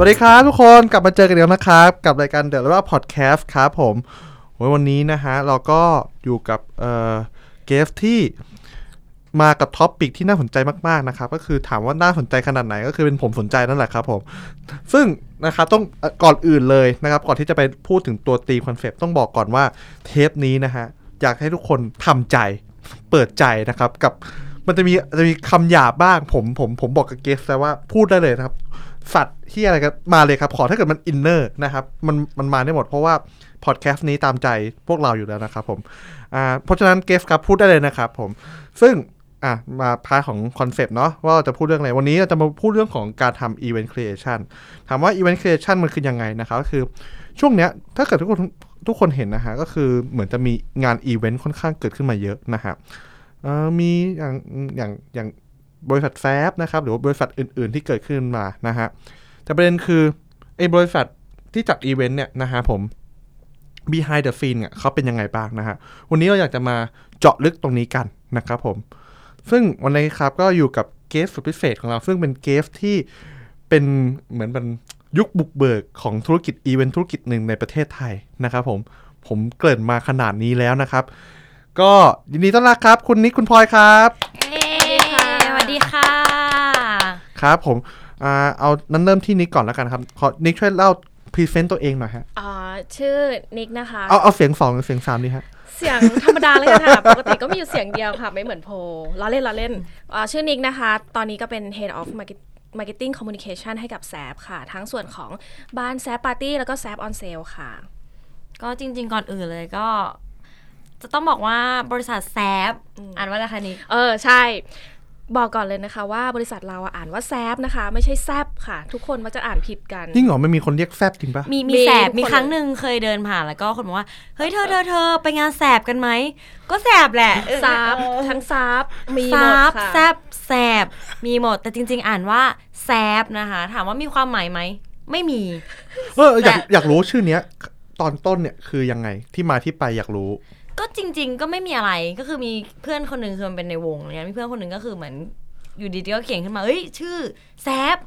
สวัสดีครับทุกคนกลับมาเจอกันอีกแล้วนะครับ กับรายการเด e ะว่าพอดแคสต์ครับผมโวันนี้นะฮะ เราก็อยู่กับเอ่อ guest ที่มากับ topic ที่น่าสนใจมากๆนะครับ ก็คือถามว่าน่าสนใจขนาดไหนก็คือเป็นผมสนใจนั่นแหละครับผมซึ่งนะครับต้องก่อนอื่นเลยนะครับ ก่อนที่จะไปพูดถึงตัวธีมคอนเซปต์ต้องบอกก่อนว่าเทปนี้นะฮะ อยากให้ทุกคนทำใจเปิดใจนะครับกับมันจะมีจะมีคำหยาบบ้างผมผมผมบอกกับ guest แล้วว่าพูดได้เลยนะครับ สัตว์ที่อะไรก็มาเลยครับ ขอถ้าเกิดมัน inner นะครับ มันมันมาได้หมดเพราะว่าพอดแคสต์นี้ตามใจพวกเราอยู่แล้วนะครับผมอ่าเพราะฉะนั้น guest ครับพูดได้เลยนะครับผมซึ่งอะมาพาของคอนเซปต์เนาะว่าเราจะพูดเรื่องอะไร วันนี้เราจะมาพูดเรื่องของการทำ event creation ถามว่า event creation มันคือยังไงนะครับก็คือช่วงเนี้ยถ้าเกิดทุกคนทุกคนเห็นนะฮะก็คือเหมือนจะมีงานอีเวนต์ค่อนข้างเกิดขึ้นมาเยอะนะฮะมีอย่างอย่างอย่าง บริษัทแซฟนะครับหรือว่าบริษัทอื่น ๆ ที่เกิดขึ้นมานะฮะแต่ประเด็นคือไอ้บริษัทที่จัดอีเวนต์เนี่ยนะฮะผม behind the scene เนี่ยเขาเป็นยังไงบ้างนะฮะวันนี้เราอยากจะมาเจาะลึกตรงนี้กันนะครับผม ซึ่งวันนี้ครับก็อยู่กับ guest สุดพิเศษของเรา ซึ่งเป็น guest ที่เป็นเหมือนเป็นยุคบุกเบิกของธุรกิจอีเวนต์ธุรกิจหนึ่งในประเทศไทยนะครับผมผมเกริ่นมาขนาดนี้แล้วนะครับ ก็ยินดีต้อนรับครับ คุณนิกคุณพลอยครับ ครับผมอ่าเอานั้นเริ่มที่นิกก่อนแล้วกันครับขอนิกช่วยเล่า present ตัวเองหน่อยฮะอ๋อชื่อนิกนะคะ เอาเอาเสียงสองหรือเสียงสามดีฮะเสียงธรรมดาเลยค่ะ ปกติก็มีอยู่เสียงเดียวค่ะ ไม่เหมือนพลอยล้อเล่นล้อเล่นอ่าชื่อนิกนะคะ ตอนนี้ก็เป็น Head of Market- Marketing Communication ให้กับแซฟค่ะ ทั้งส่วนของบ้านแซฟปาร์ตี้แล้วก็แซฟออนเซลค่ะ ก็จริง ๆ ก่อนอื่นเลยก็ จะต้องบอกว่าบริษัทแซฟอ่านว่าอะไรคะนิกเออใช่ บอกก่อนเลยนะคะว่าบริษัทเราอะอ่านว่าแซฟนะคะ ไม่ใช่แซบค่ะ ทุกคนมักจะอ่านผิดกันจริงเหรอไม่มีคนเรียกแซบจริงปะมีมีมีแสบทุกคนมีครั้งหนึ่งเคยเดินผ่านแล้วก็คนบอกว่าเฮ้ยเธอเธอเธอไปงานแสบกันไหมก็แสบแหละเออซาบเออทั้งซาบมีหมซาดบค่ะแซบแสบมีหมดแต่จริง ๆ อ่านว่าแซบนะคะ ถามว่ามีความหมายไหมไม่มีเอออยากแต่อยากรู้ชื่อเนี้ยตอนต้นเนี่ยคือยังไงที่มาที่ไปอยากรู้ ก็จริง ๆ ก็ไม่มีอะไรก็คือมีเพื่อนคนหนึ่งคือมันเป็นในวงเนี่ยมีเพื่อนคนหนึ่งก็คือเหมือนอยู่ดีๆก็เขียนขึ้นมาเอ้ย ชื่อแซบ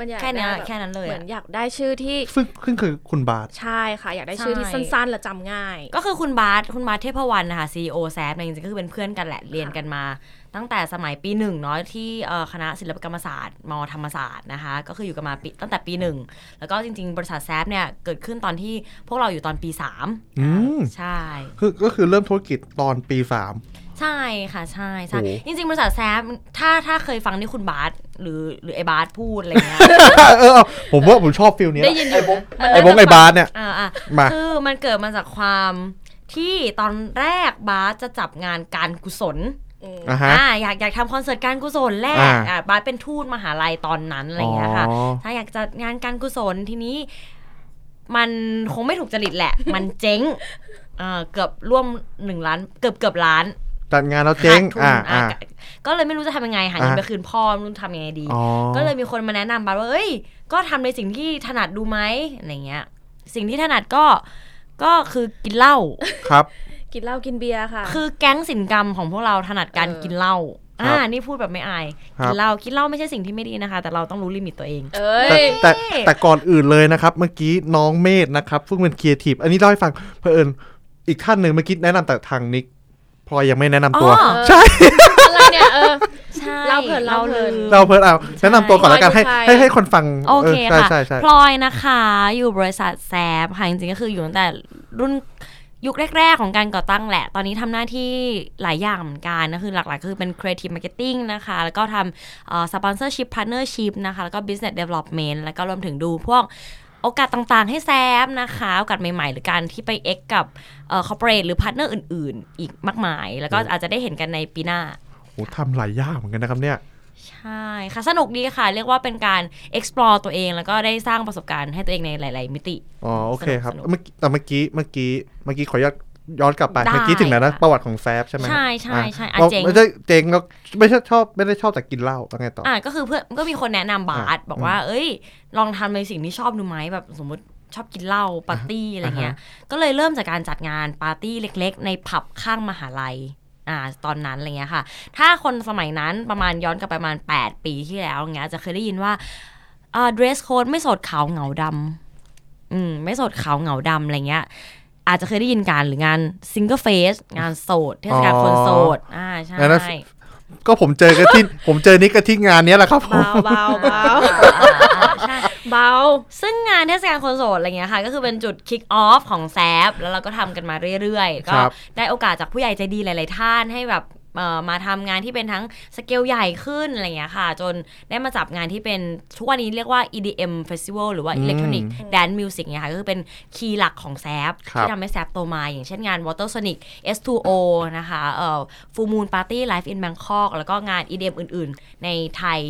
มันอยากแค่เนี้ยได้บบแค่นั้นเลยเหมือะอนอยากได้ชื่อที่ซึ่งซึ่งคือคุณบาทใช่ค่ะ อยากได้ชื่อที่ใช่สั้นๆและจำง่าย ก็คือคุณบาสคุณบาสเทพวรรณนะคะซีโอแซฟเนี่ยจริงๆก็คือเป็นเพื่อนกันแหละเรียนกันมา ตั้งแต่สมัยปีหนึ่งเนาะที่เอ่อคณะศิลปกรรมศาสตร์มธรรมศาสตร์นะคะ ก็คืออยู่กันมาปีตั้งแต่ปีหนึ่งแล้วก็จริง ๆ บริษัทแซฟเนี่ยเกิดขึ้นตอนที่พวกเราอยู่ตอนปีสามอืมใช่คือก็คือเริ่มธุรกิจตอนปีสาม ใช่ค่ะใช่ใช่โอ้จริงๆบริษัทแซฟถ้าถ้าเคยฟังที่คุณบาสหรือหรือไอ้บาสพูดอะไรเงี้ยเออเออผมว่าผมชอบ feel เนี้ยได้ยินอยู่ไอ้บงไอ้บาสเนี่ยอ่าอ่ามาคือมันเกิดมาจากความที่ตอนแรกบาสจะจับงานการกุศลอะฮะอ่าอยากอยากทำคอนเสิร์ตการกุศลแรกอ่าอ่าบาสเป็นทูตมหาลัยตอนนั้นอะไรอย่างเงี้ยค่ะอ๋อถ้าอยากจัดงานการกุศลทีนี้ มันคงไม่ถูกจริตแหละ มันเจ๊งเอ่อเกือบร่วมหนึ่งล้าน เกือบเกือบล้าน จัดงานแล้วเจ๊งขาดทุนอ่าอะอ่าก็เลยไม่รู้จะทำยังไงหาเงินอ่าไปคืนพ่อไม่รู้ทำยังไงดีอ๋อก็เลยมีคนมาแนะนำบาสว่าเอ้ย ก็ทำในสิ่งที่ถนัดดูไหมอะไรเงี้ย สิ่งที่ถนัดก็ก็คือกินเหล้าครับ กินเหล้ากินเบียร์ค่ะ คือแก๊งศิลปกรรมของพวกเราถนัดการเออกินเหล้าครับอ่านี่พูดแบบไม่อายครับกินเหล้ากินเหล้าไม่ใช่สิ่งที่ไม่ดีนะคะ แต่เราต้องรู้ limitตัวเองเอ้ยแต่แต่แต่ก่อนอื่นเลยนะครับ เมื่อกี้น้องเมธนะครับซึ่งเป็นครีเอทีฟอันนี้เล่าให้ฟังเพื่อนอีกท่านหนึ่งเมื่อกี้แนะนำแต่ทางนิก พลอยยังไม่แนะนำตัว อ๋อ ใช่ อะไรเนี่ยเออ ใช่เล่าเพลินเล่าเพลินลืมเราเพิ่นเอาแนะนำตัวก่อนแล้วกันให้พลอยให้ให้คนฟังโอเคใช่ค่ะใช่ใช่พลอยนะคะ อยู่บริษัทแซฟค่ะจริงๆก็คืออยู่ตั้งแต่รุ่นยุคแรก ๆ ของการก่อตั้งแหละ ตอนนี้ทำหน้าที่หลายอย่างเหมือนกันก็คือหลักๆ คือเป็น creative marketing นะคะ แล้วก็ทำเอ่อ sponsorship partnership นะคะ แล้วก็ business development แล้วก็รวมถึงดูพวก โอกาสต่างๆ ให้แซฟนะคะโอกาสใหม่ๆ หรือการที่ไป X กับเอ่อ corporate หรือ partner อื่น ๆ อีกมากมาย แล้วก็อาจจะได้เห็นกันในปีหน้าโหทำหลายอย่างเหมือนกันนะครับเนี่ยใช่ค่ะ สนุกดีค่ะ เรียกว่าเป็นการ explore ตัวเองแล้วก็ได้สร้างประสบการณ์ให้ตัวเองในหลาย ๆ มิติ อ๋อ โอเคครับสนุกเมื่อกี้แต่เมื่อกี้เมื่อกี้เมื่อกี้ขออนุญาต ย้อนกลับไปได้เมื่อกี้ถึงไหนนะค่ะประวัติของแซฟใช่ไหมใช่ใช่อะใช่อะเราเจ๋งไม่ใช่เจ๋งเราไม่ใช่ชอบไม่ได้ชอบแต่กินเหล้าแล้วไงต่อออะก็คือเพื่อนก็มีคนแนะนำบาสอะบอกว่า เอ้ย ลองทำในสิ่งที่ชอบดูไหมแบบสมมติชอบกินเหล้าปาร์ตี้อะไรเงี้ย ก็เลยเริ่มจากการจัดงานปาร์ตี้เล็ก ๆ ในผับข้างมหาลัยอ่าตอนนั้นอะไรเงี้ยค่ะ ถ้าคนสมัยนั้นประมาณย้อนกลับไปประมาณ 8 ปีที่แล้วเงี้ยจะเคยได้ยินว่าอ่า dress code ไม่โสดขาวเหงาดำอืมไม่โสดขาวเหงาดำอะไรเงี้ย อาจจะเคยได้ยินการหรืองาน single face งานโสดเทศกาลคนโสดอ่าใช่งั้นนะก็ผมเจอกันที่ ผมเจอนิกกันที่งานเนี้ยแหละครับผมเบาเบาเบาใช่เบา ซึ่งงานเทศกาลคนโสดอะไรเงี้ยค่ะ ก็คือเป็นจุด kick off ของแซฟแล้วเราก็ทำกันมาเรื่อยๆ ก็ครับได้โอกาสจากผู้ใหญ่ใจดีหลาย ๆ ท่านให้แบบเอ่อ มาทำงานที่เป็นทั้งสเกลใหญ่ขึ้นอะไรเงี้ยค่ะ จนได้มาจับงานที่เป็นทุกวันนี้เรียกว่า EDM Festival หรือว่าอืม Electronic Dance Music เนี่ยค่ะก็คือเป็นคีย์หลักของแซฟครับที่ทำให้แซฟโตมา อย่างเช่นงาน Water Sonic S2O นะคะเอ่อ Full Moon Party Live in Bangkok แล้วก็งาน EDM อื่น ๆ ในไทย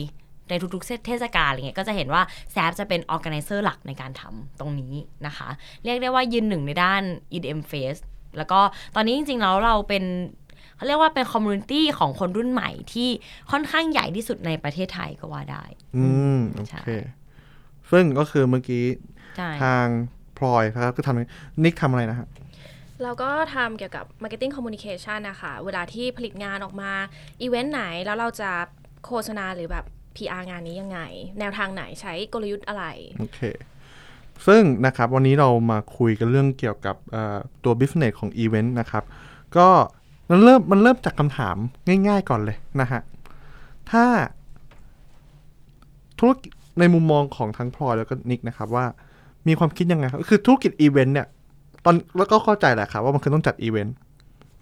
ในทุกๆเทศกาลอะไรเงี้ยก็จะเห็นว่าแซฟจะเป็น organizer หลักในการทำตรงนี้นะคะ เรียกได้ว่ายืนหนึ่งในด้าน EDM Fest แล้วก็ตอนนี้จริงๆแล้วเราเป็น เขาเรียกว่าเป็น community ของคนรุ่นใหม่ที่ค่อนข้างใหญ่ที่สุดในประเทศไทยก็ว่าได้ อืมโอใช่เคซึ่งก็คือเมื่อกี้ใช่ทางพลอยนะครับก็ทำนิกทำอะไรนะฮะเราก็ทำเกี่ยวกับ Marketing Communication นะคะ เวลาที่ผลิตงานออกมา อีเวนต์ไหนแล้วเราจะโฆษณาหรือแบบ PR งานนี้ยังไง แนวทางไหนใช้กลยุทธ์อะไร โอเค ซึ่งนะครับวันนี้เรามาคุยกันเรื่องเกี่ยวกับเอ่อตัว business ของอีเวนต์นะครับ ก็ มันเริ่มมันเริ่มจากคำถามง่าย ๆก่อนเลยนะฮะ ถ้าธุรกิจในมุมมองของทั้งพลอยแล้วก็นิกนะครับว่ามีความคิดยังไงครับ คือธุรกิจอีเวนต์เนี่ย ตอนแล้วก็เข้าใจแหละครับว่ามันคือต้องจัดอีเวนต์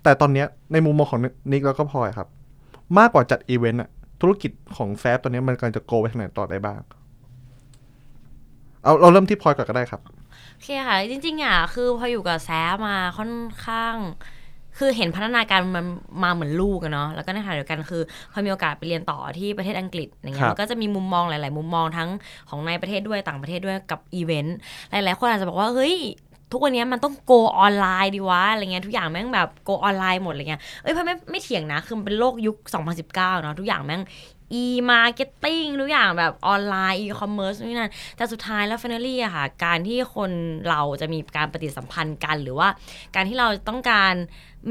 แต่ตอนเนี้ยในมุมมองของนิกแล้วก็พลอยครับ มากกว่าจัดอีเวนต์อะธุรกิจของแซฟตอนนี้มันกำลังจะ go ไปทางไหนต่อได้บ้าง เอาเราเริ่มที่พลอยก่อนก็ได้ครับโอเคค่ะ จริงๆอะคือพออยู่กับแซฟมาค่อนข้าง คือเห็นพัฒนาการมันมาเหมือนลูกอะเนาะแล้วก็ในขณะเดียวกันคือพอมีโอกาสไปเรียนต่อที่ประเทศอังกฤษอย่างเงี้ยครับมันก็จะมีมุมมองหลาย ๆ มุมมองทั้งของในประเทศด้วยต่างประเทศด้วยกับอีเวนต์หลาย ๆ คนอาจจะบอกว่าเฮ้ยทุกวันนี้มันต้องโกออนไลน์ดีวะอะไรเงี้ยทุกอย่างแม่งแบบโกออนไลน์หมดอะไรเงี้ยเอ้ยพ่อไม่ไม่เถียงนะคือมันเป็นโลกยุค 2019 เนาะทุกอย่างแม่ง e-marketing ทุกอย่างแบบออนไลน์ e-commerce นี่นั่นแต่สุดท้ายแล้ว finally อะค่ะ การที่คนเราจะมีการปฏิสัมพันธ์กัน หรือว่าการที่เราต้องการ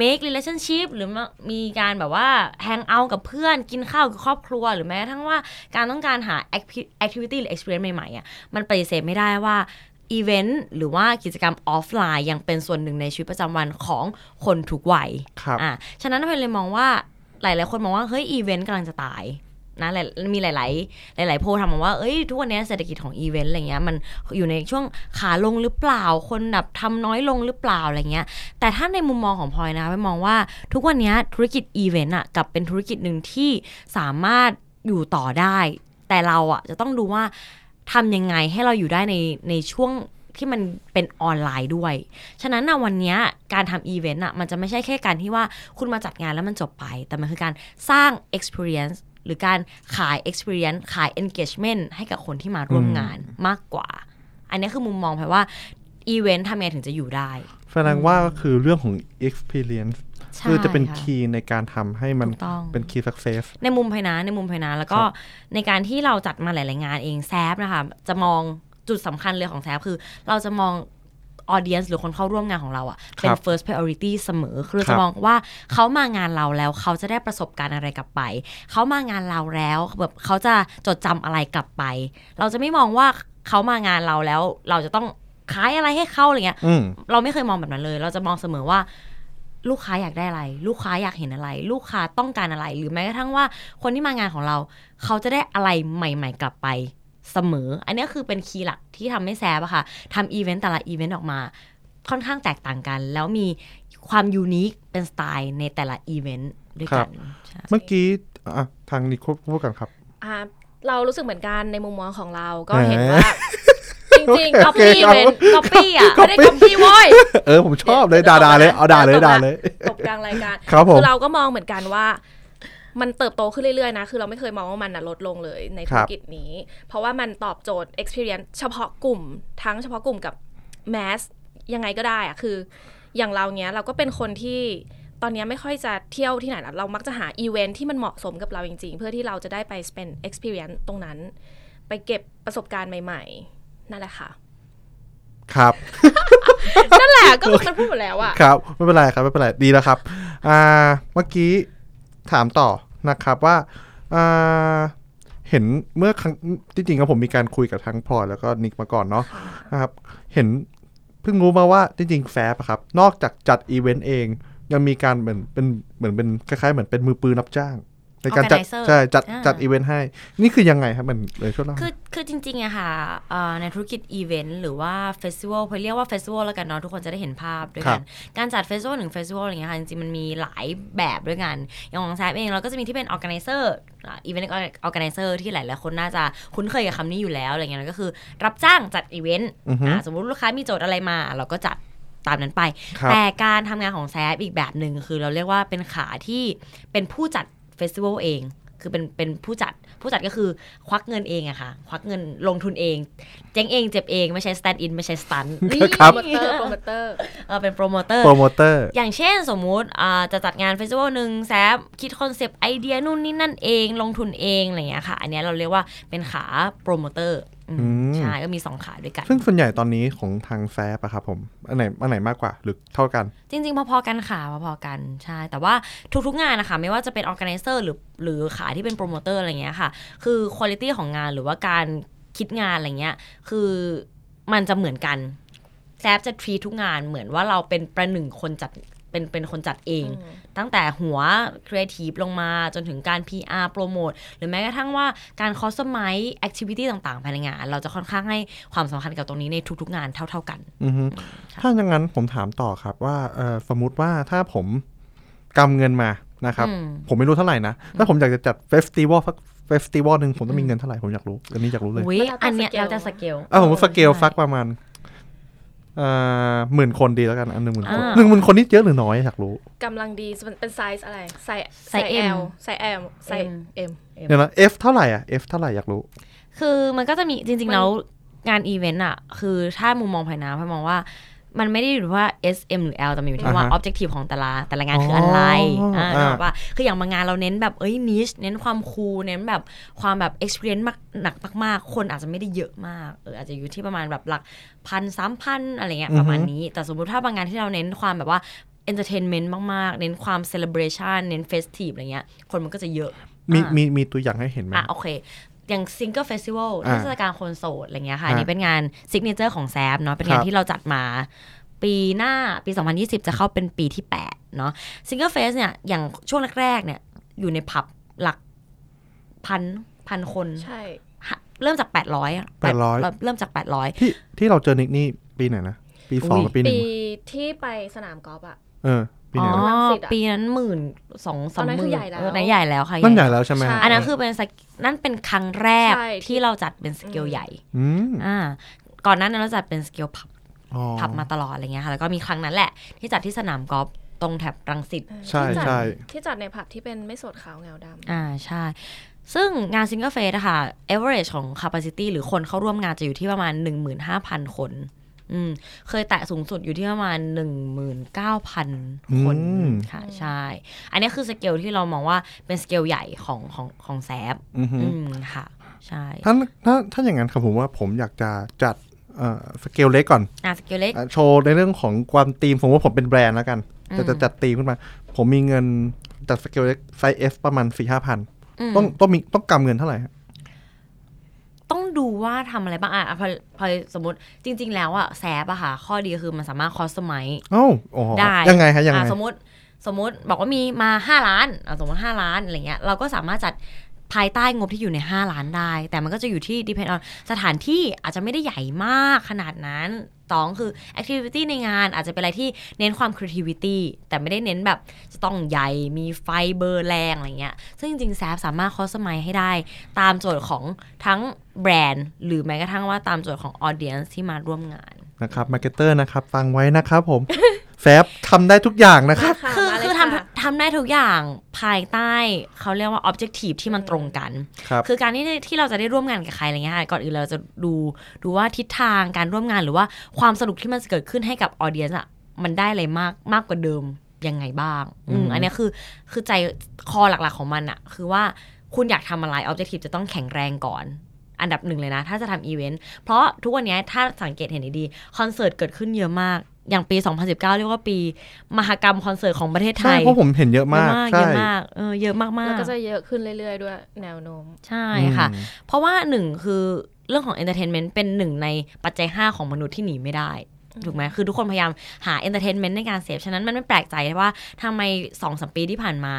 make relationship หรือมีการแบบว่า hang out กับเพื่อนกินข้าวกับครอบครัว หรือแม้กระทั่งว่าการต้องการหา acti- activity หรือ experience ใหม่ๆอะมันปฏิเสธไม่ได้ว่าอีเวนต์หรือว่ากิจกรรมออฟไลน์ยังเป็นส่วนหนึ่งในชีวิตประจำวันของคนทุกวัยครับอะฉะนั้นพลอยเลยมองว่าหลาย ๆ คนมองว่า เฮ้ย อีเวนต์กำลังจะตาย นะมีหลาย ๆ หลาย ๆ โพลทำมาว่าเอ้ยทุกวันนี้เศรษฐกิจของอีเวนต์อะไรเงี้ยมันอยู่ในช่วงขาลงหรือเปล่าคนแบบทำน้อยลงหรือเปล่าอะไรเงี้ย แต่ถ้าในมุมมองของพลอยนะไปมองว่าทุกวันนี้ธุรกิจอีเวนต์อะกับเป็นธุรกิจหนึ่งที่สามารถอยู่ต่อได้ แต่เราอะจะต้องดูว่าทำยังไงให้เราอยู่ได้ในในช่วงที่มันเป็นออนไลน์ด้วย ฉะนั้นนะวันนี้การทำอีเวนต์อะมันจะไม่ใช่แค่การที่ว่าคุณมาจัดงานแล้วมันจบไป แต่มันคือการสร้าง experience หรือการขาย experience ขาย engagement ให้กับคนที่มาร่วมงานมากกว่า อันนี้คือมุมมองแปลว่าอีเวนต์ทำยังไงถึงจะอยู่ได้แสดงว่าก็คือเรื่องของ experience ใช่คือจะเป็นค่ะคีย์ในการทำให้มันถูกต้องเป็น key success ในมุมภายนะในมุมภายนะแล้วก็ในการที่เราจัดมาหลาย ๆ งานเองแซฟนะคะ จะมองจุดสำคัญเลยของแซฟคือ เราจะมอง ออเดียนหรือคนเข้าร่วมงานของเราอะเป็นครับ first priority เสมอ คือเราครัจะบมองว่าเขามางานเราแล้วเขาจะได้ประสบการณ์อะไรกลับไป เขามางานเราแล้วแบบเขาจะจดจำอะไรกลับไป เราจะไม่มองว่าเขามางานเราแล้ว เราจะต้องขายอะไรให้เขาอะไรเงี้ยอืมเราไม่เคยมองแบบนั้นเลย เราจะมองเสมอว่าลูกค้าอยากได้อะไร ลูกค้าอยากเห็นอะไร ลูกค้าต้องการอะไร หรือแม้กระทั่งว่าคนที่มางานของเรา เขาจะได้อะไรใหม่ ๆ กลับไป เสมอ อันนี้คือเป็น key หลักที่ทำให้ SAAP อะค่ะทำอีเวนต์แต่ละอีเวนต์ออกมา ค่อนข้างแตกต่างกัน แล้วมีความ unique เป็นสไตล์ในแต่ละอีเวนต์ด้วยกันใช่เมื่อกี้อะทางนิโคพูดกันครับอ่าเรารู้สึกเหมือนกันในมุมมองของเราก็แหมเห็นว่าจริงๆโอก๊อปเคปี้เอาเป็นก๊อปปี้อะไม่ได้ก๊อปปี้โว้ยเออผมชอบเลยด่าด่าเลยเอาด่าเลยด่าเลยตบกลางรายการครับผมคือเราก็มองเหมือนกันว่า มันเติบโตขึ้นเรื่อยๆนะ คือเราไม่เคยมองว่ามันน่ะลดลงเลยในธุรกิจนี้ เพราะว่ามันตอบโจทย์ experience เฉพาะกลุ่ม ทั้งเฉพาะกลุ่มกับ mass ยังไงก็ได้อะคือ อย่างเราเนี้ยเราก็เป็นคนที่ตอนเนี้ยไม่ค่อยจะเที่ยวที่ไหนละเรามักจะหาอีเวนท์ที่มันเหมาะสมกับเราจริงๆ เพื่อที่เราจะได้ไป spend experience ตรงนั้น ไปเก็บประสบการณ์ใหม่ ๆ นั่นแหละค่ะ ครับ นั่นแหละก็มันพูดหมดแล้วอะครับ ไม่เป็นไรครับ ไม่เป็นไร ดีแล้วครับ อ่า เมื่อกี้ ถามต่อนะครับว่าเห็นเมื่อครั้งจริงๆครับผมมีการคุยกับทั้งพลอยแล้วก็นิกมาก่อนเนาะนะครับ เห็นเพิ่งรู้มาว่าจริงๆแฟบอะครับ นอกจากจัดอีเวนต์เอง ยังมีการเหมือนเป็นเหมือนเป็นคล้ายๆเหมือนเป็นมือปืนรับจ้าง ในการจัด Organizer ใช่จัดอ่าจัดอีเวนต์ให้ นี่คือยังไงครับ มันเลยช่วยเล่าคือคือจริงๆอะค่ะเอ่อในธุรกิจอีเวนต์หรือว่าเฟสติวัลพอเรียกว่าเฟสติวัลแล้วกันเนาะทุกคนจะได้เห็นภาพด้วยครักันบการจัดเฟสติวัลหนึ่งเฟสติวัลอะไรเงี้ยค่ะจริงๆมันมีหลายแบบด้วยกัน อย่างของ SAAP เองเราก็จะมีที่เป็น organizer event organizer ที่หลายๆคนน่าจะคุ้นเคยกับคำนี้อยู่แล้วอะไรเงี้ยก็คือ รับจ้างจัดอีเวนต์อือฮึอ่าสมมติลูกค้ามีโจทย์อะไรมาเราก็จัดตามนั้นไปครับแต่การทำงานของ SAAP อีกแบบหนึ่งคือเราเรียกว่าเป็นขาที่เป็นผู้จัด เฟสติวัลเอง คือเป็นเป็นผู้จัดผู้จัดก็คือควักเงินเองอะค่ะ ควักเงินลงทุนเอง เจ๊งเองเจ็บเอง ไม่ใช่ stand-in ไม่ใช่ stunt ครับโปรโมเตอร์โปรโมเตอร์เออเป็นโปรโมเตอร์โปรโมเตอร์อย่างเช่นสมมุติอ่าจะจัดงานเฟสติวัลหนึ่ง SAAP คิดคอนเซปต์ไอเดียนู่นนี่นั่นเองลงทุนเองอะไรอย่างเงี้ยค่ะ อันเนี้ยเราเรียกว่าเป็นขาโปรโมเตอร์อืมอืม ใช่ก็มีสองขาด้วยกัน ซึ่งส่วนใหญ่ตอนนี้ของทาง SAAP อะครับผม อันไหนอันไหนมากกว่าหรือเท่ากัน จริง ๆ พอๆกันค่ะพอๆกันใช่ แต่ว่าทุกๆงานนะคะไม่ว่าจะเป็น organizer หรือหรือขาที่เป็นโปรโมเตอร์อะไรเงี้ยค่ะ คือคุณภาพของงานหรือว่าการคิดงานอะไรเงี้ย คือมันจะเหมือนกัน SAAP จะ treat ทุกงานเหมือนว่าเราเป็นประหนึ่งคนจัด เป็นเป็นคนจัดเอง ตั้งแต่หัวครีเอทีฟลงมาจนถึงการ PR โปรโมทหรือแม้กระทั่งว่าการคอสไม z ์แอคทิวิตี้ต่างๆ ภายในงาน เราจะค่อนข้างให้ความสำคัญกับตรงนี้ในทุกๆงานเท่า ๆกันอือฮึถ้าอย่างนั้นผมถามต่อครับว่าเอ่อสมมุติว่าถ้าผมกำเงินมานะครับอืมผมไม่รู้เท่าไหร่นะ ถ้าผมอยากจะจัดเฟสติวัลสักเฟสติวัลหนึ่งผมต้องมีเงินเท่าไหร่ผมอยากรู้อันนี้อยากรู้เลยอุ้ยแล้วแต่อันเนี้ยสเกลแล้วแต่สเกลอะผมว่าสเกลใช่สักประมาณเอ่อ หมื่นคนดีแล้วกันอันหนึ่งหมื่นคนอ่าหนึ่งหมื่นคนนี่เยอะหรือน้อยอยากรู้กำลังดีเป็นไซส์อะไรไซส์ไซส์ M ไซส์ L ไซส์ M เดี๋ยวนะ F เท่าไหร่อะ F เท่าไหร่อยากรู้ คือมันก็จะมีจริงมัๆนแล้วงานอีเวนต์อะ คือถ้ามุมมองภายในพายมองว่า มันไม่ได้อยู่ที่ว่า S M หรือ L แต่มันอยู่ที่ว่าอ่าฮะ objective ของแต่ละแต่ละงานคืออะไรอ๋ออ่อ่าอ่านึกออกว่าคืออย่างบางงานเราเน้นแบบเอ้ย niche เน้นความคูลเน้นแบบความแบบ experience มากหนักมากๆ คนอาจจะไม่ได้เยอะมากเอออาจจะอยู่ที่ประมาณแบบหลักพันสามพันอะไรเงี้ยประมาณนี้ แต่สมมุติถ้าบางงานที่เราเน้นความแบบว่า entertainment มากๆ เน้นความ celebration เน้น festive อะไรเงี้ยคนมันก็จะเยอะมีอ่ามีมีมีตัวอย่างให้เห็นไหมอะโอเค อย่าง Single Festival อ่าเทศกาลคนโสดอะไรเงี้ยค่ะอ่าอันนี้เป็นงาน signature ของ SAAP เนาะเป็นงาคนรับที่เราจัดมา ปีหน้าปี 2020 จะเข้าเป็นปีที่ 8 เนาะ Single Fest เนี่ย อย่างช่วงแรกๆเนี่ย อยู่ในผับหลักพันพันคนใช่ฮะเริ่มจาก 800อะ800 เริ่มจาก 800 ที่ที่เราเจอนิกนี่ปีไหนนะ ปีสองอุ๊ยกับปีหนึ่ปีงที่ไปสนามกอล์ฟอะ เออปีไหนอ๋อนะรังสิตอะปีนั้นหมื่นสองสามตอนนั้นหคืมื่อนใหญ่แล้ว เออนั้นใหญ่แล้วค่ะนั่นใหญ่แล้วใช่ไหมใช่ อันนั้นคือเป็นสเกนั่นเป็นครั้งแรกใช่ ที่เราจัดเป็นสเกลใหญ่อืมอ่าก่อนหน้านั้นเราจัดเป็นสเกลผับอ๋อผับมาตลอดอะไรเงี้ยค่ะแล้วก็มีครั้งนั้นแหละ ที่จัดที่สนามกอล์ฟตรงแถบรังสิต ใช่ที่จัดใช่ ที่จัดในผับที่เป็นไม่สดขาวเงาดำ อ่าใช่ ซึ่งงานซิงเกิลเฟสอะค่ะ average ของ capacity หรือคนเข้าร่วมงานจะอยู่ที่ประมาณ 15,000 คน อืมเคยแตะสูงสุดอยู่ที่ประมาณ19,000คนอืมค่ะ ใช่ อันนี้คือสเกลที่เรามองว่าเป็นสเกลใหญ่ของของของ SAAP อือฮึอืมค่ะ ใช่ ถ้าถ้าถ้าอย่างนั้นครับผมว่าผมอยากจะจัดเอ่อสเกลเล็กก่อนอะสเกลเล็กอะโชว์ในเรื่องของความธีมผมว่าผมเป็นแบรนด์แล้วกันอืมจะจะจัดธีมขึ้นมา ผมมีเงินจัดสเกลเล็กไซส์ F ประมาณสี่ห้าพันอืมต้องต้องมีต้องกำเงินเท่าไหร่ฮะ ต้องดูว่าทำอะไรบ้างอะพอพอสมมติจริง ๆ แล้วอะแซฟอะค่ะ ข้อดีคือมันสามารถคอสไมเอ้าอ๋อได้ยังไงฮะยังไงอะสมมติสมมติบอกว่ามีมา 5 ล้านอะสมมติ 5 ล้านอะไรเงี้ยเราก็สามารถจัดภายใต้งบที่อยู่ใน 5 ล้านได้ แต่มันก็จะอยู่ที่ depend on สถานที่อาจจะไม่ได้ใหญ่มากขนาดนั้น สองคือ activity ในงานอาจจะเป็นอะไรที่เน้นความ creativity แต่ไม่ได้เน้นแบบจะต้องใหญ่มีไฟเบอร์แรงอะไรเงี้ย ซึ่งจริงๆ SAAP สามารถ customize ให้ได้ ตามโจทย์ของทั้งแบรนด์ หรือแม้กระทั่งว่าตามโจทย์ของ audience ที่มาร่วมงานนะครับ marketer นะครับ ฟังไว้นะครับผม SAAP ทำได้ทุกอย่างนะครับ ทำทำได้ทุกอย่างภายใต้เขาเรียกว่า objective ที่มันตรงกันครับคือการที่ที่เราจะได้ร่วมงานกับใครอะไรเงี้ยค่ะก่อนอื่นเราจะดูดูว่าทิศทางการร่วมงานหรือว่าความสนุกที่มันจะเกิดขึ้นให้กับออเดียนอะมันได้อะไรมากมากกว่าเดิมยังไงบ้างอืมอันเนี้ยคือคือใจคอหลักๆของมันอะคือว่าคุณอยากทำอะไร objective จะต้องแข็งแรงก่อนอันดับหนึ่งเลยนะ ถ้าจะทำอีเวนต์เพราะทุกวันเนี้ยถ้าสังเกตเห็นดีๆคอนเสิร์ตเกิดขึ้นเยอะมาก อย่างปี 2019 เรียกว่าปี มหกรรมคอนเสิร์ตของประเทศไทใช่ยเพราะผมเห็นเยอะมากเยใช่อะมากเออเยอะมากแล้วๆก็จะเยอะขึ้นเรื่อยๆ ด้วยแนวโน้ม ใช่ค่ะ เพราะว่าหนึ่งคือเรื่องของ entertainment เป็นหนึ่งในปัจจัย 5 ของมนุษย์ที่หนีไม่ได้ถูกไหมคือทุกคนพยายามหา entertainment ในการเสพ ฉะนั้นมันไม่แปลกใจว่าทำไมสองสามปีที่ผ่านมา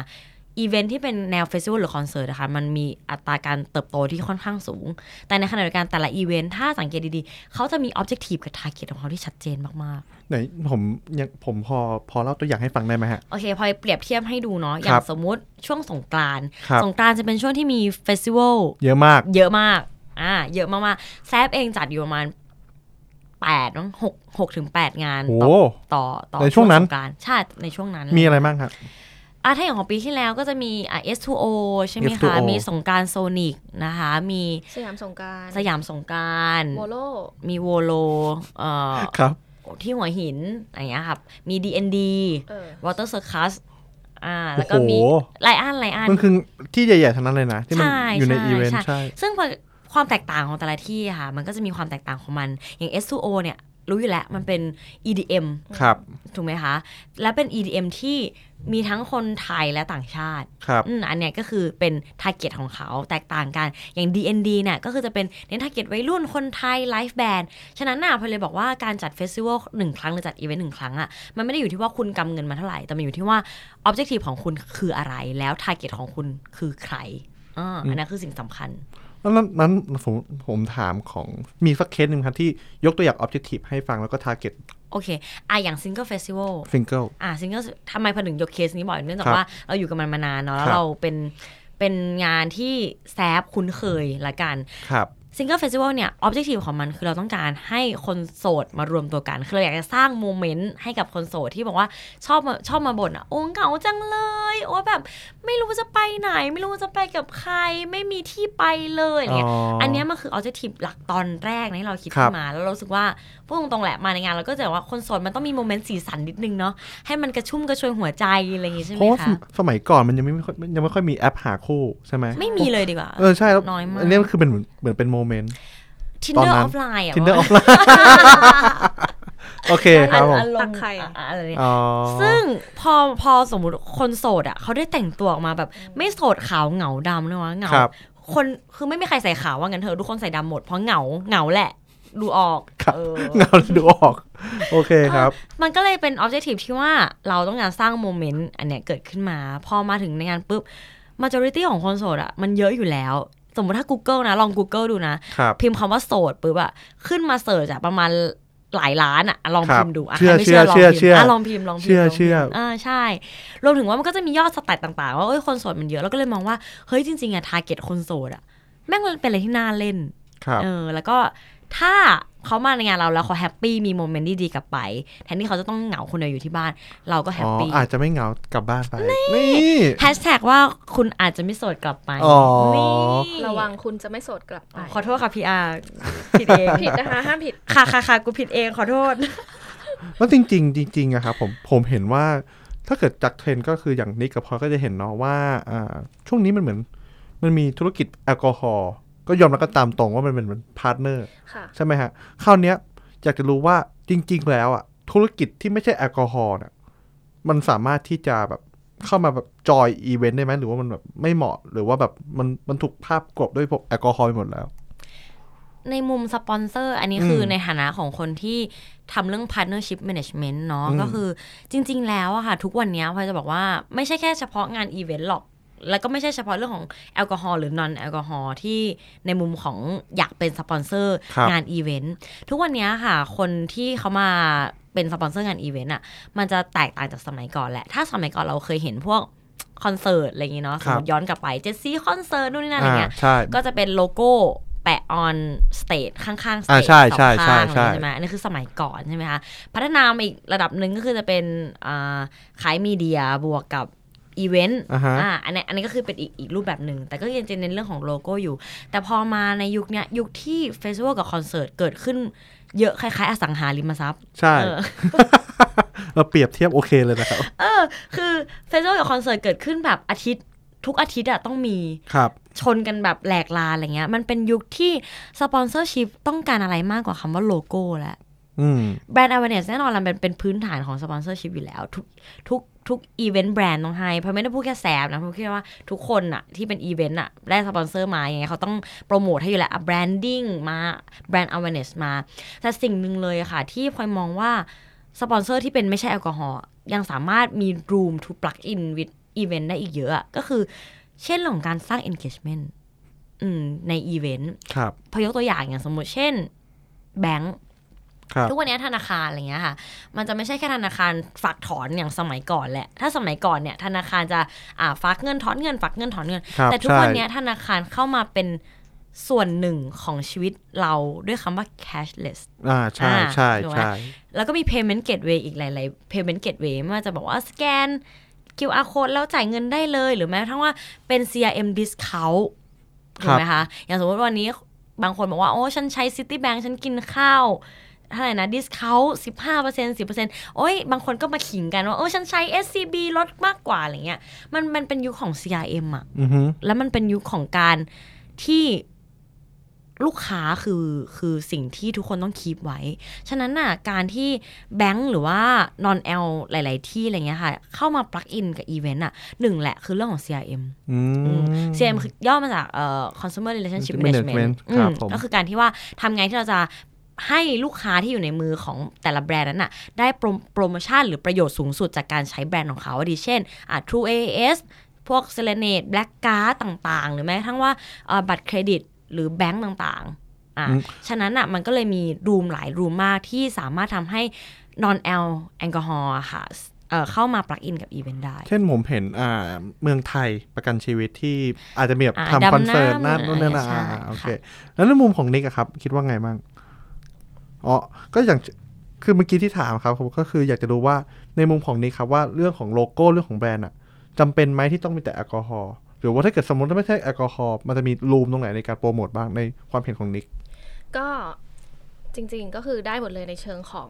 อีเวนท์ที่เป็นแนวเฟสติวัลหรือคอนเสิร์ตนะคะมันมีอัตราการเติบโตที่ค่อนข้างสูง แต่ในขณะเดียวกันแต่ละอีเวนต์ถ้าสังเกตดีๆ เขาจะมี objective กับ target ของเขาที่ชัดเจนมากๆไหนผมยังผมพอพอเล่าตัวอย่างให้ฟังได้ไหมฮะ โอเค พอเปรียบเทียบให้ดูเนาะอคย่ารังบสมมุติช่วงสงกรานต์ครับสงกรานต์จะเป็นช่วงที่มีเฟสติวัลเยอะมาก เยอะมากอ่าเยอะมากๆแซฟเองจัดอยู่ประมาณแปดน้องหกหกถึงแปดงานโอ้ต่อต่อต่อในช่วงนั้นสงกรานต์ใช่ในช่วงนั้นมีอะไรบ้างครับ อะถ้าอย่างของปีที่แล้วก็จะมีอะ S2O ใช่ไหม S2O คะมีสงกรารโซนิกนะคะ มีสยามสงกรารสยามสงกรารโวโลมีโวโลเอ่อครับ ที่หัวหินอะไรอย่างเงี้ยครับ มี DND เออ Water Circus อ่า แล้วก็โอ้โหมีหลายอันหลายอันมันคือที่ใหญ่ๆทั้งนั้นเลยนะ ที่มันใช่อยู่ในใช่อีเวนต์ใช่ ใช่ ซึ่งพอความแตกต่างของแต่ละที่อะค่ะ มันก็จะมีความแตกต่างของมัน อย่าง S2O เนี่ย รู้อยู่แล้วมันเป็น EDM ครับถูกไหมคะ และเป็น EDM ที่มีทั้งคนไทยและต่างชาติครับอืมอันเนี้ยก็คือเป็น target ของเขาแตกต่างกัน อย่าง DND เนี่ยก็คือจะเป็นเน้น target วัยรุ่นคนไทย live band ฉะนั้นน่ะพอเลยบอกว่าการจัดเฟสติวัลหนึ่งครั้ง หรือจัดอีเวนต์หนึ่งครั้งอะ มันไม่ได้อยู่ที่ว่าคุณกำเงินมาเท่าไหร่ แต่มันอยู่ที่ว่า objective ของคุณคืออะไร แล้ว target ของคุณคือใครอ่าอันนั้นคือสิ่งสำคัญแล้ว นั้นนั้นผมผมถามของมีสักเคสหนึ่งครับที่ยกตัวอย่าง objective ให้ฟังแล้วก็ target โอเคอะอย่างซิงเกิลเฟสติวัล single อะซิงเกิลทำไมพอถึงยกเคสนี้บ่อยเนื่องจากครับว่าเราอยู่กับมันมานานเนาะแล้ครัวบเราเป็นเป็นงานที่แซฟคุ้นเคยละกัน ครับ Single Festival เนี่ย objective ของมันคือเราต้องการให้คนโสดมารวมตัวกัน คือเราอยากจะสร้าง moment ให้กับคนโสดที่บอกว่าชอบมาชอบมาบ่นอะโอ้เหงาจังเลย โอ้แบบไม่รู้จะไปไหน ไม่รู้จะไปกับใคร ไม่มีที่ไปเลยอะไรเงี้ยอ๋ออัอันเนี้ยมันคือ objective หลักตอนแรกนะที่เราคิดขึ้นมาครับ แล้วเรารู้สึกว่าพูดตรงๆแหละมาในงานเราก็จะว่าคนโสดมันต้องมี moment สีสันนิดนึงเนาะให้มันกระชุ่มกระชวยหัวใจอะไรอย่างงี้ใช่ไหมคะเพราะว่าสมัยก่อนมันยังไม่ค่อยยังไม่ค่อยมีแอปหาคู่ใช่ไหมไม่มีเลยดีกว่าเออใช่แล้วน้อยมากอันนี้มันคือเป็นเหมือนเหมือนเป็นโมเมนต์ Tinder ตอนนั้น offline อะ Tinder ว่า offline โอเคครับผมอารตัมกณ์ไข่อะอะไรเนี่ยอ๋อซึ่งพอพอสมมุติคนโสดอะเขาได้แต่งตัวออกมาแบบ ไม่โสดขาวเหงาดำนะวะเหงาครับคนคือไม่มีใครใส่ขาวว่างั้นเถอะทุกคนใส่ดำหมดเพราะเหงาเหงาแหละ ดูออกครับเออเงาดูออก โอเคครับ มันก็เลยเป็นออบเจกตีฟที่ว่าเราต้องการสร้างโมเมนต์อันเนี้ยเกิดขึ้นมา พอมาถึงในงานปุ๊บ majority ของคนโสดอะมันเยอะอยู่แล้ว สมมติถ้า Google นะ ลอง Google ดูนะครับพิมพ์คำว่าโสดปุ๊บอะขึ้นมาเสิร์ชอะประมาณหลายล้านอะลองครับพิมพ์ดูอะเชื่อใครไม่เชื่อลองเชื่อพิมเชื่อพ์อะลองพิมพ์ลองพิมพ์เชื่อลงพิมพ์เชื่ออ่าใช่ รวมถึงว่ามันก็จะมียอดสแตทต่างๆ ว่าเอ้ยคนโสดมันเยอะ แล้วก็เลยมองว่า เฮ้ยจริงๆอะทาร์เก็ตคนโสดอะแม่งมันเป็นอะไรที่น่าเล่นครับเออแล้วก็ ถ้าเขามาในงานเราแล้วเขาแฮปปี้มีโมเมนต์ดีๆกลับไป แทนที่เขาจะต้องเหงาคนเดียวอยู่ที่บ้าน เราก็แฮอ๋ปอปี้อาจจะไม่เหงากลับบ้านไป นี่แฮชแท็กว่าคุณอาจจะไม่โสดกลับไปอ๋อนี่ระวังคุณจะไม่โสดกลับไปอ๋อขอโทษค่ะ PR ผิดเองผิดนะคะห้ามผิดค่ะค่ะค่ะกูผิดเองขอโทษแล้วจริง ๆ จริงๆอะครับผมผมเห็นว่าถ้าเกิดจากเทรนด์ก็คืออย่างนิกกับพลอยก็จะเห็นเนาะว่าอ่าช่วงนี้มันเหมือน มันมีธุรกิจแอลกอฮอล์ ก็ยอมรับกันตามตรงว่ามันเป็นเหมือน partner ค่ะใช่ไหมฮะคราวเนี้ยอยากจะรู้ว่าจริง ๆ แล้วอะธุรกิจที่ไม่ใช่แอลกอฮอล์เนี่ยมันสามารถที่จะแบบเข้ามาแบบ join event ได้ไหมหรือว่ามันแบบไม่เหมาะหรือว่าแบบมันมันถูกภาพกลบด้วยพวกแอลกอฮอล์ไปหมดแล้ว ในมุมสปอนเซอร์ อันนี้อืมคือในฐานะของคนที่ทำเรื่อง partnership management เนาะอืมก็คือจริง ๆ แล้วอะค่ะ ทุกวันเนี้ยพลอยจะบอกว่าไม่ใช่แค่เฉพาะงานอีเวนต์หรอก แล้วก็ไม่ใช่เฉพาะเรื่องของแอลกอฮอล์หรือ non แอลกอฮอล์ที่ในมุมของอยากเป็นสปอนเซอร์ครับงานอีเวนต์ทุกวันเนี้ยค่ะ คนที่เขามาเป็นสปอนเซอร์งานอีเวนต์อะมันจะแตกต่างจากสมัยก่อนแหละ ถ้าสมัยก่อนเราเคยเห็นพวกคอนเสิร์ตอะไรอย่างงี้เนาะสมมติย้อนกลับไปเจสซี่คอนเสิร์ตนู่นนี่นั่นอะไรอ่าเงี้ยใช่ก็จะเป็นโลโก้แปะ on stage ข้างๆ stage อ่าใช่สองใช่ใช่ข้างใช่ใช่ไหมอันนี้คือสมัยก่อนใช่ไหมคะพัฒนามาอีกระดับหนึ่งก็คือจะเป็นอ่าขาย media บวกกับ อีเวนต์อ่าฮะอ่าอันนี้อันนี้ก็คือเป็นอีกอีกรูปแบบหนึ่ง แต่ก็ยังจะเน้นเรื่องของโลโก้อยู่ แต่พอมาในยุคเนี้ยยุคที่ festival กับคอนเสิร์ตเกิดขึ้นเยอะคล้ายๆ อสังหาริมทรัพย์ ใช่เออเราเปรียบเทียบโอเคเลยนะครับ เออ คือ festival กับคอนเสิร์ตเกิดขึ้นแบบอาทิตย์ทุกอาทิตย์อะต้องมีครับ ชนกันแบบแหลกลาญอะไรเงี้ย มันเป็นยุคที่ sponsorship ต้องการอะไรมากกว่าคำว่าโลโก้แหละอืม brand awareness แน่นอนมันเป็นเป็นพื้นฐานของ sponsorship อยู่แล้ว ทุกทุกทุกอีเวนต์แบรนด์ต้องให้เพราะไม่ได้พูดแค่แซฟนะพูดแค่ว่าทุกคนอะที่เป็นอีเวนต์อะได้สปอนเซอร์มาอย่างเงี้ยเขาต้องโปรโมทให้อยู่แล้วแบรนดิ้งมาแบรนด์ awareness มา แต่สิ่งหนึ่งเลยอะค่ะ ที่พลอยมองว่าสปอนเซอร์ที่เป็นไม่ใช่แอลกอฮอล์ยังสามารถมี room to plug in with event ได้อีกเยอะอะก็คือ เช่นเรื่องของการสร้าง engagement อืมในอีเวนต์ครับพอยกตัวอย่างอย่างสมมติเช่นแบงก์ครับ ทุกวันนี้ธนาคารอะไรเงี้ยค่ะ มันจะไม่ใช่แค่ธนาคารฝากถอนอย่างสมัยก่อนแหละ ถ้าสมัยก่อนเนี่ยธนาคารจะอ่าฝากเงินถอนเงินฝากเงินถอนเงินครับแต่ทุกวันใช่นี้ธนาคารเข้ามาเป็นส่วนหนึ่งของชีวิตเราด้วยคำว่า cashless อ่าใช่อ่าใช่ถูกไหมใช่แล้วก็มี payment gateway อีกหลายๆ payment gateway ไม่ว่าจะบอกว่าสแกน QR code แล้วจ่ายเงินได้เลย หรือแม้กระทั่งว่าเป็น CRM discount ถูกไหมคะ อย่างสมมติวันนี้บางคนบอกว่า โอ้ ฉันใช้ Citibank ฉันกินข้าว เท่าไหร่นะ discount สิบห้าเปอร์เซ็นสิบเปอร์เซ็นโอ้ยบางคนก็มาขิงกันว่า โอ้ฉันใช้ SCB ลดมากกว่าอะไรเงี้ยมันมันเป็นยุคของ CRM อะอือฮึแล้วมันเป็นยุคของการที่ลูกค้าคือคือสิ่งที่ทุกคนต้องคีบไว้ ฉะนั้นน่ะการที่แบงก์หรือว่านอนแอลหลาย ๆ ที่อะไรเงี้ยค่ะ เข้ามาปลักอินกับอีเวนต์อะหนึ่งแหละคือเรื่องของ CRM อืม CRM คือย่อมาจากเอ่อ consumer relationship Management management อืครับมผมก็คือการที่ว่าทำไงที่เราจะ ให้ลูกค้าที่อยู่ในมือของแต่ละแบรนด์นั้นน่ะได้โปรโปรโมชั่นหรือประโยชน์สูงสุดจากการใช้แบรนด์ของเขาดีเช่นอะ True AIS พวก Serenade Black Card ต่างๆ หรือแม้กระทั่งว่าเอ่อบัตรเครดิตหรือแบงก์ต่างๆ อะอืมฉะนั้นอะมันก็เลยมี room หลาย room มากที่สามารถทำให้ non แอลแอลกอฮอล์ค่ะเอ่อเข้ามา plug in กับอีเวนต์ได้ เช่นผมเห็นอ่าเมืองไทยประกันชีวิตที่อาจจะมีแบบอ่าทำคอนเสิร์ตดำนั่นน้ำนู่นนั่นนะใช่อ่าโอเคค่ะแล้วในมุมของนิกอะครับ คิดว่าไงบ้าง อ๋อก็อย่างคือเมื่อกี้ที่ถามครับผมก็คืออยากจะรู้ว่าในมุมของนิกครับว่าเรื่องของโลโก้เรื่องของแบรนด์อะจำเป็นไหมที่ต้องมีแต่แอลกอฮอล์หรือว่าถ้าเกิดสมมติว่าไม่ใช่แอลกอฮอล์มันจะมี room ตรงไหนในการโปรโมทบ้างในความเห็นของนิกก็จริงๆก็คือได้หมดเลยในเชิงของ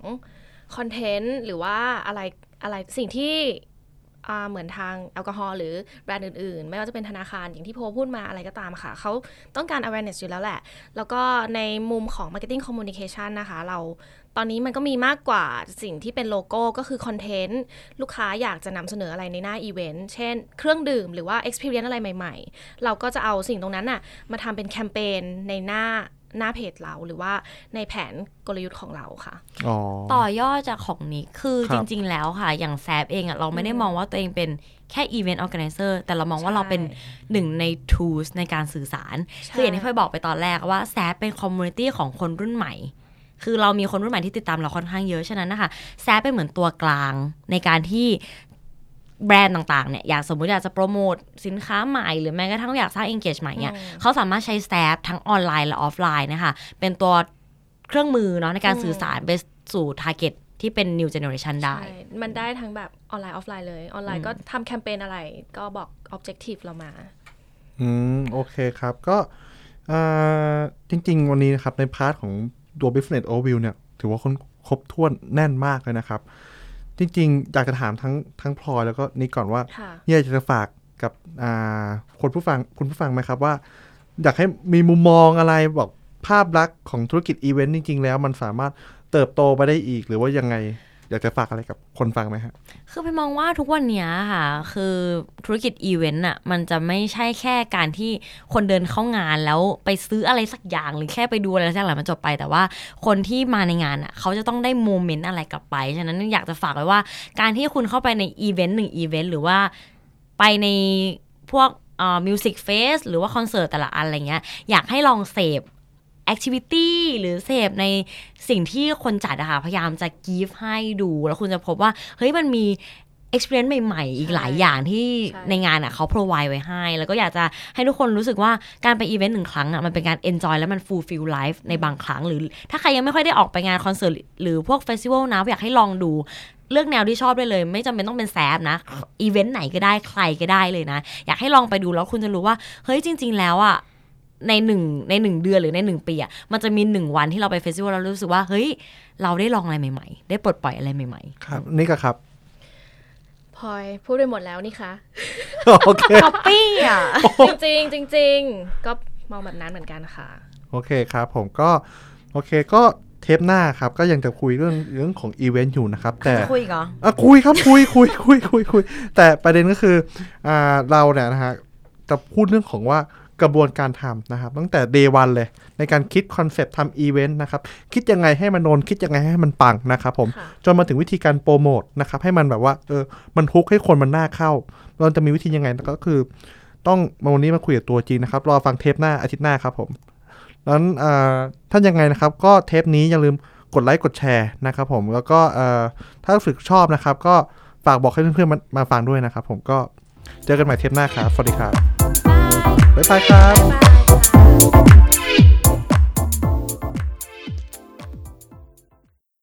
คอนเทนต์หรือว่าอะไรอะไรสิ่งที่ เหมือนทางแอลกอฮอล์หรือแบรนด์อื่นๆ ไม่ว่าจะเป็นธนาคารอย่างที่โพพูดมาอะไรก็ตามค่ะ เขาต้องการ awareness อยู่แล้วแหละ แล้วก็ในมุมของ marketing communication นะคะ เราตอนนี้มันก็มีมากกว่าสิ่งที่เป็นโลโก้ก็คือคอนเทนต์ ลูกค้าอยากจะนำเสนออะไรในหน้าอีเวนต์ เช่นเครื่องดื่มหรือว่า experience อะไรใหม่ๆ เราก็จะเอาสิ่งตรงนั้นน่ะมาทำเป็นแคมเปญในหน้า หน้าเพจเราหรือว่าในแผนกลยุทธ์ของเราค่ะอ๋อต่อยอดจากของนี้คือจบริง ๆ ครับ แล้วค่ะ อย่างแซฟเองอะเราไม่ได้มองว่าตัวเองเป็นแค่อีเวนต์ออ g a แก z นเซอร์แต่เรามองว่าใช่เราเป็นหนึ่งใน tools ในการสื่อสารใช่คืออย่างที่เคยบอกไปตอนแรกว่าแซฟเป็น community ของคนรุ่นใหม่คือเรามีคนรุ่นใหม่ที่ติดตามเราค่อนข้างเยอะ ฉะนั้นนะคะแซฟเป็นเหมือนตัวกลางในการที่ แบรนด์ต่างๆเนี่ยอยากสมมติอยากจะโปรโมทสินค้าใหม่ หรือแม้กระทั่งอยากสร้าง engage ใหม่เนี่ยอืมเขาสามารถใช้แซฟทั้งออนไลน์และออฟไลน์นะคะ เป็นตัวเครื่องมือเนาะในการอืมสื่อสารไปสู่ target ที่เป็น new generation ได้ใช่มันได้ทั้งแบบออนไลน์ออฟไลน์เลย ออนไลน์ก็ทำแคมเปญอะไรก็บอก objective เรามา อืม โอเคครับ ก็อ่าจริง ๆ วันนี้นะครับ ใน part ของตัว Business Overview เนี่ย ถือว่าคนครบถ้วนแน่นมากเลยนะครับ จริงๆ อยากจะถามทั้งทั้งพลอยแล้วก็นิกก่อนว่าค่ะอยากจะฝากกับอ่ฝากคนผู้ฟังคุณผู้ฟังไหมครับว่า อยากให้มีมุมมองอะไรบอกภาพลักษณ์ของธุรกิจอีเวนต์จริง ๆ แล้วมันสามารถเติบโตไปได้อีกหรือว่ายังไง อยากจะฝากอะไรกับคนฟังไหมฮะ คือไปมองว่าทุกวันนี้ค่ะ คือธุรกิจอีเวนต์อะมันจะไม่ใช่แค่การที่คนเดินเข้างานแล้วไปซื้ออะไรสักอย่างหรือแค่ไปดูอะไรสักอย่างมันจบไป แต่ว่าคนที่มาในงานอะเขาจะต้องได้โมเมนต์อะไรกลับไป ฉะนั้นอยากจะฝากไว้ว่า การที่คุณเข้าไปในอีเวนต์หนึ่งอีเวนต์หรือว่าไปในพวกเอ่อ music fest หรือว่าคอนเสิร์ตแต่ละอันอะไรเงี้ยอยากให้ลองเสพ activity หรือเสพในสิ่งที่คนจัดอะค่ะพยายามจะ give ให้ดูแล้วคุณจะพบว่า เฮ้ยมันมี experience ใหม่ ๆ อีกหลายอย่างที่ในงานอะเขา provide ไว้ให้ แล้วก็อยากจะให้ทุกคนรู้สึกว่าการไปอีเวนต์หนึ่งครั้งอะมันเป็นการ enjoy แล้วมัน fulfill life ในบางครั้ง หรือถ้าใครยังไม่ค่อยได้ออกไปงานคอนเสิร์ตหรือพวกเฟสติวัลนะอยากให้ลองดู เลือกแนวที่ชอบได้เลย ไม่จำเป็นต้องเป็นแซฟนะอีเวนต์ไหนก็ได้ใครก็ได้เลยนะ อยากให้ลองไปดูแล้วคุณจะรู้ว่า เฮ้ยจริง ๆ แล้วอะ ในหนึ่งในหนึ่งเดือนหรือในหนึ่งปีอะมันจะมีหนึ่งวันที่เราไปเฟสติวัลแล้วรู้สึกว่าเฮ้ย เราได้ลองอะไรใหม่ๆ ได้ปลดปล่อยอะไรใหม่ๆ ครับนิกอะครับพลอยพูดไปหมดแล้วนี่คะโอเคช้อปปี้อะจริงๆจริงๆก็มองแบบนั้นเหมือนกันค่ะ โอเคครับผมก็โอเคก็เทปหน้าครับ ก็ยังจะคุยเรื่องเรื่องของอีเวนต์อยู่นะครับ แต่จะคุยอีกเหรออะคุยครับคุยคุยคุยคุยคุยแต่ประเด็นก็คืออ่าเราเนี่ยนะฮะจะพูดเรื่องของว่า กระบวนการทำนะครับ ตั้งแต่ day one เลย ในการคิดคอนเซปต์ทำอีเวนต์นะครับ คิดยังไงให้มันโดนคิดยังไงให้มันปังนะครับผมค่ะจนมาถึงวิธีการโปรโมทนะครับ ให้มันแบบว่าเออมัน hook ให้คนมันน่าเข้า เราจะมีวิธียังไงก็คือ ต้องมาวันนี้มาคุยกับตัวจริงนะครับ รอฟังเทปหน้าอาทิตย์หน้าครับผมนั้นอ่าท่านยังไงนะครับ ก็เทปนี้อย่าลืมกดไลค์กดแชร์นะครับผมแล้วก็เอ่อถ้ารู้สึกชอบนะครับ ก็ฝากบอกให้เพื่อนๆมามาฟังด้วยนะครับ ผมก็เจอกันใหม่เทปหน้าครับสวัสดีครับ บ๊ายบายครับบ๊ายบายค่ะ